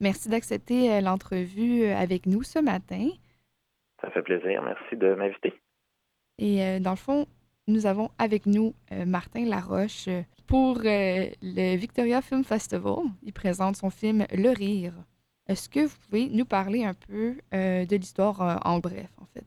Merci d'accepter l'entrevue avec nous ce matin. Ça fait plaisir. Merci de m'inviter. Et dans le fond, nous avons avec nous Martin Laroche pour le Victoria Film Festival. Il présente son film Le Rire. Est-ce que vous pouvez nous parler un peu de l'histoire en bref, en fait?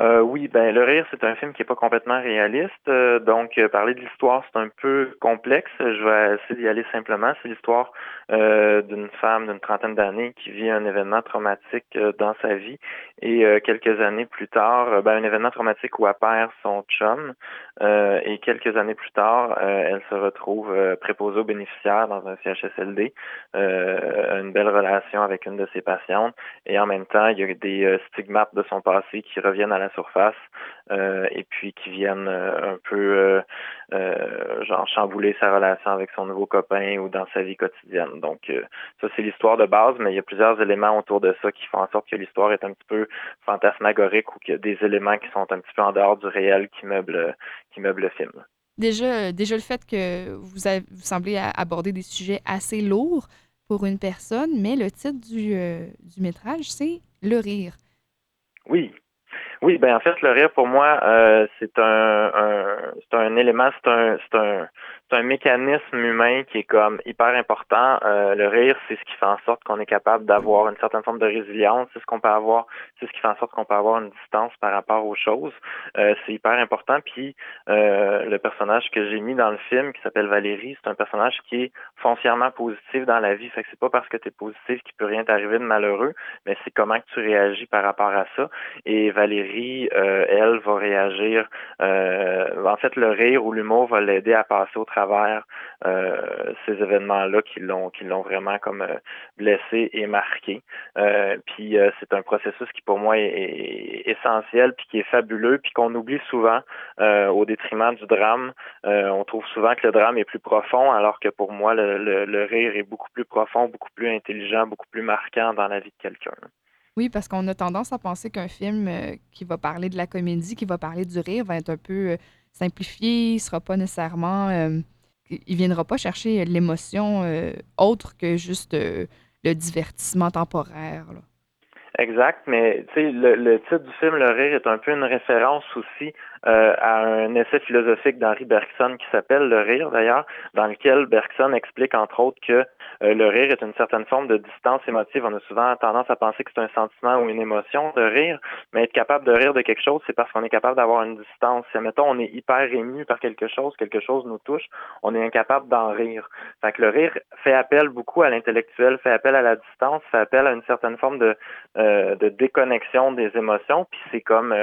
Euh, oui, ben Le Rire, c'est un film qui est pas complètement réaliste. Euh, donc, euh, parler de l'histoire, c'est un peu complexe. Je vais essayer d'y aller simplement. C'est l'histoire d'une femme d'une trentaine d'années qui vit un événement traumatique dans sa vie. Et quelques années plus tard, ben, un événement traumatique où elle perd son chum. et quelques années plus tard, elle se retrouve préposée aux bénéficiaires dans un CHSLD. une belle relation avec une de ses patientes. Et en même temps, il y a des stigmates de son passé qui reviennent à la surface euh, et puis qui viennent euh, un peu euh, genre chambouler sa relation avec son nouveau copain ou dans sa vie quotidienne. Donc ça c'est l'histoire de base, mais il y a plusieurs éléments autour de ça qui font en sorte que l'histoire est un petit peu fantasmagorique ou qu'il y a des éléments qui sont un petit peu en dehors du réel qui meublent qui meublent le film. Déjà, déjà le fait que vous, avez, vous semblez aborder des sujets assez lourds pour une personne, mais le titre du, du métrage, c'est Le rire. Oui, oui, ben en fait, le rire pour moi, euh, c'est un, un c'est un élément, c'est un, c'est un, c'est un mécanisme humain qui est comme hyper important. Euh, le rire, c'est ce qui fait en sorte qu'on est capable d'avoir une certaine forme de résilience. C'est ce qu'on peut avoir, c'est ce qui fait en sorte qu'on peut avoir une distance par rapport aux choses. Euh, c'est hyper important. Puis euh, le personnage que j'ai mis dans le film, qui s'appelle Valérie, c'est un personnage qui est foncièrement positif dans la vie. Fait que c'est pas parce que tu es positif qu'il peut rien t'arriver de malheureux, mais c'est comment que tu réagis par rapport à ça. Et Valérie, elle, va réagir. en fait, le rire ou l'humour va l'aider à passer au travail travers euh, ces événements-là qui l'ont qui l'ont vraiment comme euh, blessé et marqué. Euh, puis c'est un processus qui pour moi est, essentiel puis qui est fabuleux puis qu'on oublie souvent au détriment du drame. on trouve souvent que le drame est plus profond alors que pour moi le, le rire est beaucoup plus profond, beaucoup plus intelligent, beaucoup plus marquant dans la vie de quelqu'un. Oui, parce qu'on a tendance à penser qu'un film qui va parler de la comédie, qui va parler du rire, va être un peu simplifié, il sera pas nécessairement. Euh, il viendra pas chercher l'émotion euh, autre que juste euh, le divertissement temporaire. Exact, mais le, le, titre du film Le Rire est un peu une référence aussi euh, à un essai philosophique d'Henri Bergson qui s'appelle Le rire d'ailleurs, dans lequel Bergson explique entre autres que euh, le rire est une certaine forme de distance émotive. On a souvent tendance à penser que c'est un sentiment ou une émotion de rire, mais être capable de rire de quelque chose, c'est parce qu'on est capable d'avoir une distance. Si, mettons, on est hyper ému par quelque chose, quelque chose nous touche, on est incapable d'en rire. Fait que le rire fait appel beaucoup à l'intellectuel, fait appel à la distance, fait appel à une certaine forme de, de déconnexion des émotions, puis c'est comme,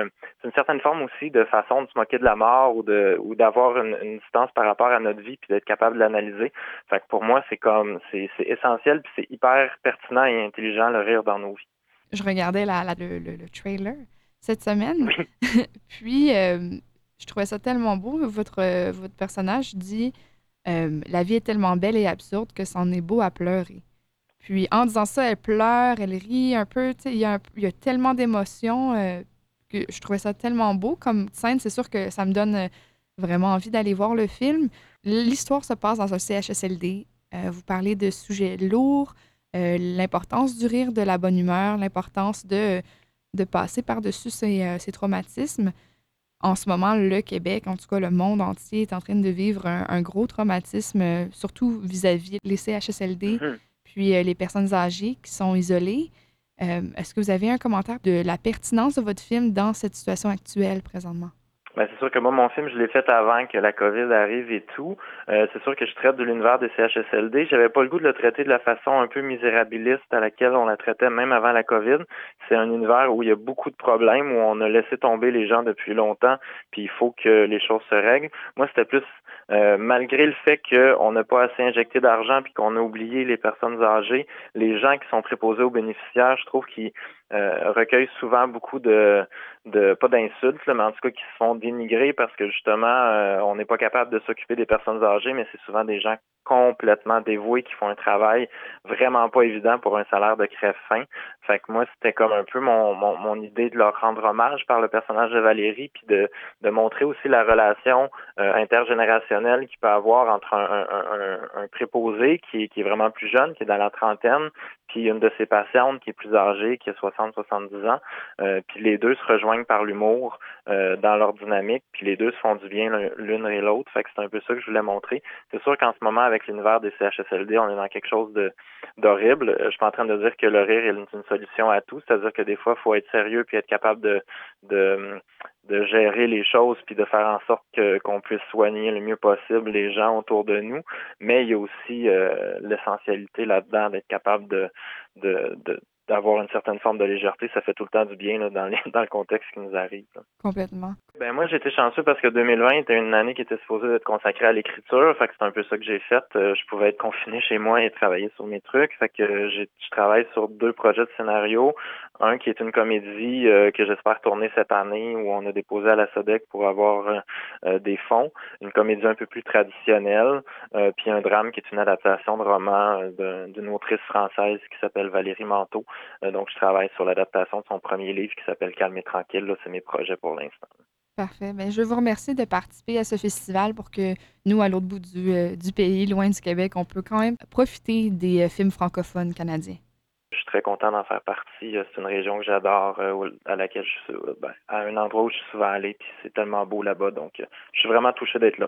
c'est une certaine forme aussi de façon de se moquer de la mort ou de ou d'avoir une, distance par rapport à notre vie puis d'être capable de l'analyser. Fait que pour moi, c'est comme c'est essentiel puis c'est hyper pertinent et intelligent le rire dans nos vies. Je regardais la, le, trailer cette semaine. puis euh, je trouvais ça tellement beau. Votre, votre personnage dit euh, La vie est tellement belle et absurde que c'en est beau à pleurer. Puis en disant ça, elle pleure, elle rit un peu. Il y, a y a tellement d'émotions. Euh, je trouvais ça tellement beau comme scène. C'est sûr que ça me donne euh, vraiment envie d'aller voir le film. L'histoire se passe dans un CHSLD. Euh, vous parlez de sujets lourds, l'importance du rire, de la bonne humeur, l'importance de, de passer par-dessus ces, traumatismes. En ce moment, le Québec, en tout cas le monde entier, est en train de vivre un, gros traumatisme, surtout vis-à-vis les CHSLD, mm-hmm. Puis les personnes âgées qui sont isolées. Euh, est-ce que vous avez un commentaire de la pertinence de votre film dans cette situation actuelle présentement? Ben, c'est sûr que moi, mon film, je l'ai fait avant que la COVID arrive et tout. Euh, c'est sûr que je traite de l'univers des CHSLD. J'avais pas le goût de le traiter de la façon un peu misérabiliste à laquelle on la traitait même avant la COVID. C'est un univers où il y a beaucoup de problèmes, où on a laissé tomber les gens depuis longtemps, puis il faut que les choses se règlent. Moi, c'était plus euh, malgré le fait qu'on n'a pas assez injecté d'argent puis qu'on a oublié les personnes âgées, les gens qui sont préposés aux bénéficiaires, je trouve qu'ils euh, recueillent souvent beaucoup de, de pas d'insultes, mais en tout cas qui se font dénigrer parce que justement euh, on n'est pas capable de s'occuper des personnes âgées, mais c'est souvent des gens complètement dévoués qui font un travail vraiment pas évident pour un salaire de crève-fin. Fait que moi, c'était comme un peu mon, mon, mon, idée de leur rendre hommage par le personnage de Valérie, puis de, de montrer aussi la relation euh, intergénérationnelle qu'il peut avoir entre un, un, un, un préposé qui, qui est vraiment plus jeune, qui est dans la trentaine, puis une de ses patientes qui est plus âgée, qui a 60-70 ans. Euh, puis les deux se rejoignent par l'humour euh, dans leur dynamique, puis les deux se font du bien l'une et l'autre. Fait que c'est un peu ça que je voulais montrer. C'est sûr qu'en ce moment, avec l'univers des CHSLD, on est dans quelque chose de d'horrible. Je suis pas en train de dire que le rire est une solution à tout, c'est-à-dire que des fois, il faut être sérieux puis être capable de, de de gérer les choses puis de faire en sorte que qu'on puisse soigner le mieux possible les gens autour de nous. Mais il y a aussi euh, l'essentialité là-dedans d'être capable de, de, de d'avoir une certaine forme de légèreté, ça fait tout le temps du bien là, dans, les, dans le contexte qui nous arrive. Complètement. Ben moi j'étais chanceux parce que 2020 était une année qui était supposée être consacrée à l'écriture, fait que c'est un peu ça que j'ai fait. Euh, je pouvais être confiné chez moi et travailler sur mes trucs, fait que je travaille sur deux projets de scénario, un qui est une comédie euh, que j'espère tourner cette année où on a déposé à la SODEC pour avoir euh, des fonds, une comédie un peu plus traditionnelle, puis un drame qui est une adaptation de roman d'une autrice française qui s'appelle Valérie Manteau. Donc je travaille sur l'adaptation de son premier livre qui s'appelle Calme et tranquille. Là, c'est mes projets pour l'instant. Parfait. Bien, je vous remercie de participer à ce festival pour que nous, à l'autre bout du, euh, du, pays, loin du Québec, on peut quand même profiter des euh, films francophones canadiens. Je suis très content d'en faire partie. Euh, c'est une région que j'adore, à laquelle je suis, ben, à un endroit où je suis souvent allé, puis c'est tellement beau là-bas. Donc, je suis vraiment touché d'être là.